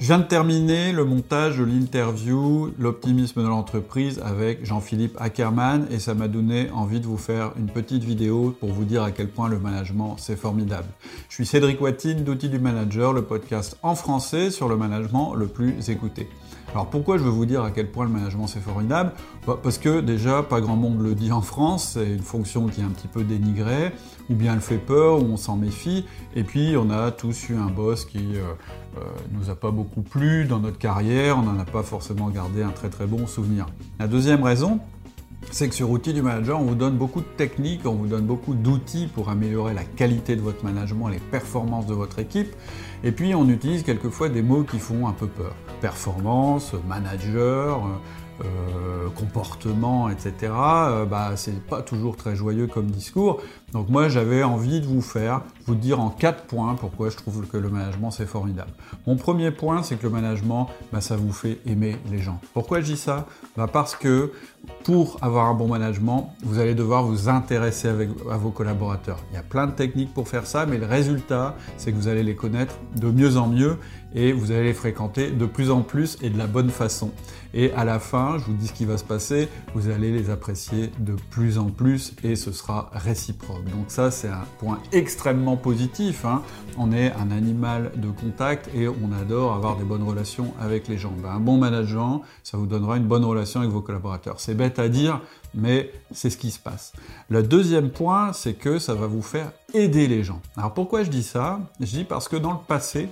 Je viens de terminer le montage de l'interview L'optimisme de l'entreprise avec Jean-Philippe Ackermann et ça m'a donné envie de vous faire une petite vidéo pour vous dire à quel point le management c'est formidable. Je suis Cédric Watine d'Outils du Manager, le podcast en français sur le management le plus écouté. Alors pourquoi je veux vous dire à quel point le management c'est formidable? Bah, Parce que déjà, pas grand monde le dit en France, c'est une fonction qui est un petit peu dénigrée, ou bien elle fait peur, ou on s'en méfie, et puis on a tous eu un boss qui euh, euh, nous a pas beaucoup plu dans notre carrière, on n'en a pas forcément gardé un très très bon souvenir. La deuxième raison, c'est que sur Outils du Manager, on vous donne beaucoup de techniques, on vous donne beaucoup d'outils pour améliorer la qualité de votre management, les performances de votre équipe. Et puis on utilise quelquefois des mots qui font un peu peur. Performance, manager, euh, comportement, etc. Euh, bah, c'est pas toujours très joyeux comme discours. Donc moi j'avais envie de vous faire, vous dire en quatre points pourquoi je trouve que le management c'est formidable. Mon premier point c'est que le management, bah, ça vous fait aimer les gens. Pourquoi je dis ça? Bah, Parce que pour avoir un bon management, vous allez devoir vous intéresser avec, à vos collaborateurs. Il y a plein de techniques pour faire ça, mais le résultat, c'est que vous allez les connaître de mieux en mieux et vous allez les fréquenter de plus en plus et de la bonne façon. Et à la fin, je vous dis ce qui va se passer, vous allez les apprécier de plus en plus et ce sera réciproque. Donc ça, c'est un point extrêmement positif. Hein. On est un animal de contact et on adore avoir des bonnes relations avec les gens. Ben, un bon management, ça vous donnera une bonne relation avec vos collaborateurs. C'est bête à dire, mais c'est ce qui se passe. Le deuxième point, c'est que ça va vous faire aider les gens. Alors pourquoi je dis ça? Je dis parce que dans le passé,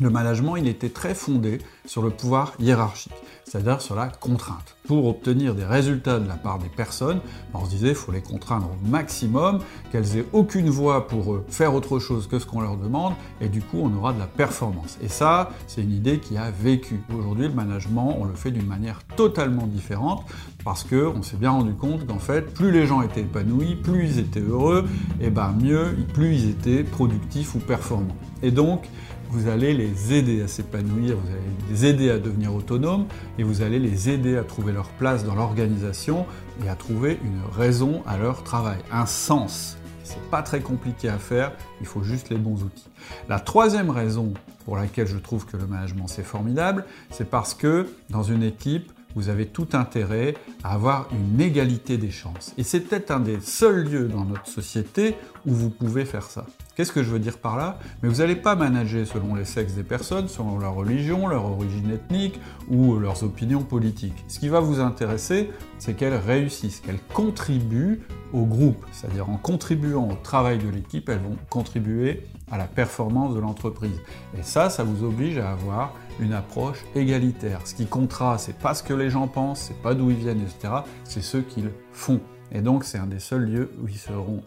le management, il était très fondé sur le pouvoir hiérarchique, c'est-à-dire sur la contrainte. Pour obtenir des résultats de la part des personnes, on se disait qu'il faut les contraindre au maximum, qu'elles aient aucune voix pour faire autre chose que ce qu'on leur demande, et du coup on aura de la performance. Et ça, c'est une idée qui a vécu. Aujourd'hui, le management, on le fait d'une manière totalement différente, parce qu'on s'est bien rendu compte qu'en fait, plus les gens étaient épanouis, plus ils étaient heureux, et ben mieux, plus ils étaient productifs ou performants. Et donc, vous allez les aider à s'épanouir, vous allez les aider à devenir autonomes et vous allez les aider à trouver leur place dans l'organisation et à trouver une raison à leur travail, un sens. C'est pas très compliqué à faire, il faut juste les bons outils. La troisième raison pour laquelle je trouve que le management c'est formidable, c'est parce que dans une équipe, vous avez tout intérêt à avoir une égalité des chances. Et c'est peut-être un des seuls lieux dans notre société où vous pouvez faire ça. Qu'est-ce que je veux dire par là? Mais vous n'allez pas manager selon les sexes des personnes, selon leur religion, leur origine ethnique ou leurs opinions politiques. Ce qui va vous intéresser, c'est qu'elles réussissent, qu'elles contribuent au groupe. C'est-à-dire en contribuant au travail de l'équipe, elles vont contribuer à la performance de l'entreprise. Et ça, ça vous oblige à avoir une approche égalitaire. Ce qui comptera, c'est pas ce que les gens pensent, c'est pas d'où ils viennent, etc. C'est ce qu'ils font. Et donc, c'est un des seuls lieux où ils seront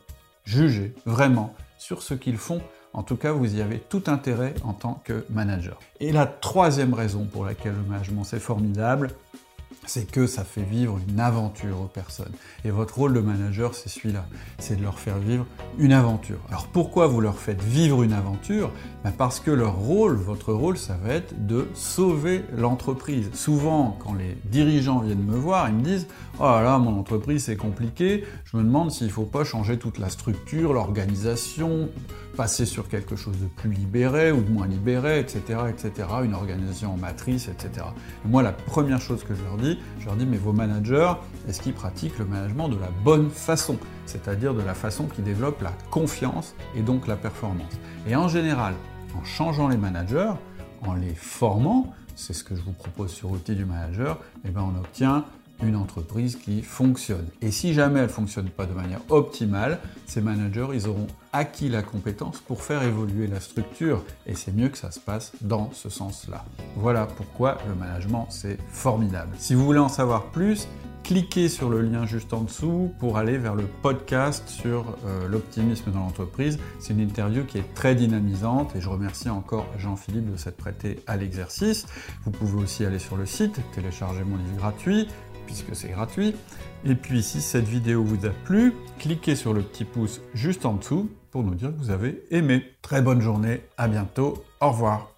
jugés vraiment sur ce qu'ils font. En tout cas, vous y avez tout intérêt en tant que manager. Et la troisième raison pour laquelle le management c'est formidable, c'est que ça fait vivre une aventure aux personnes. Et votre rôle de manager, c'est celui-là, c'est de leur faire vivre une aventure. Alors pourquoi vous leur faites vivre une aventure? Ben Parce que leur rôle, votre rôle, ça va être de sauver l'entreprise. Souvent, quand les dirigeants viennent me voir, ils me disent « Oh là là, mon entreprise, c'est compliqué, je me demande s'il ne faut pas changer toute la structure, l'organisation, passer sur quelque chose de plus libéré ou de moins libéré, etc., etc., une organisation en matrice, etc. » moi, la première chose que je leur dis, je leur dis, mais vos managers, est-ce qu'ils pratiquent le management de la bonne façon? C'est-à-dire de la façon qui développe la confiance et donc la performance. Et en général, en changeant les managers, en les formant, c'est ce que je vous propose sur Outils du Manager, et eh ben on obtient une entreprise qui fonctionne. Et si jamais elle ne fonctionne pas de manière optimale, ces managers, ils auront acquis la compétence pour faire évoluer la structure. Et c'est mieux que ça se passe dans ce sens-là. Voilà pourquoi le management, c'est formidable. Si vous voulez en savoir plus, cliquez sur le lien juste en dessous pour aller vers le podcast sur euh, l'optimisme dans l'entreprise. C'est une interview qui est très dynamisante et je remercie encore Jean-Philippe de s'être prêté à l'exercice. Vous pouvez aussi aller sur le site, télécharger mon livre gratuit, puisque c'est gratuit. Et puis si cette vidéo vous a plu, cliquez sur le petit pouce juste en dessous pour nous dire que vous avez aimé. Très bonne journée, à bientôt, au revoir.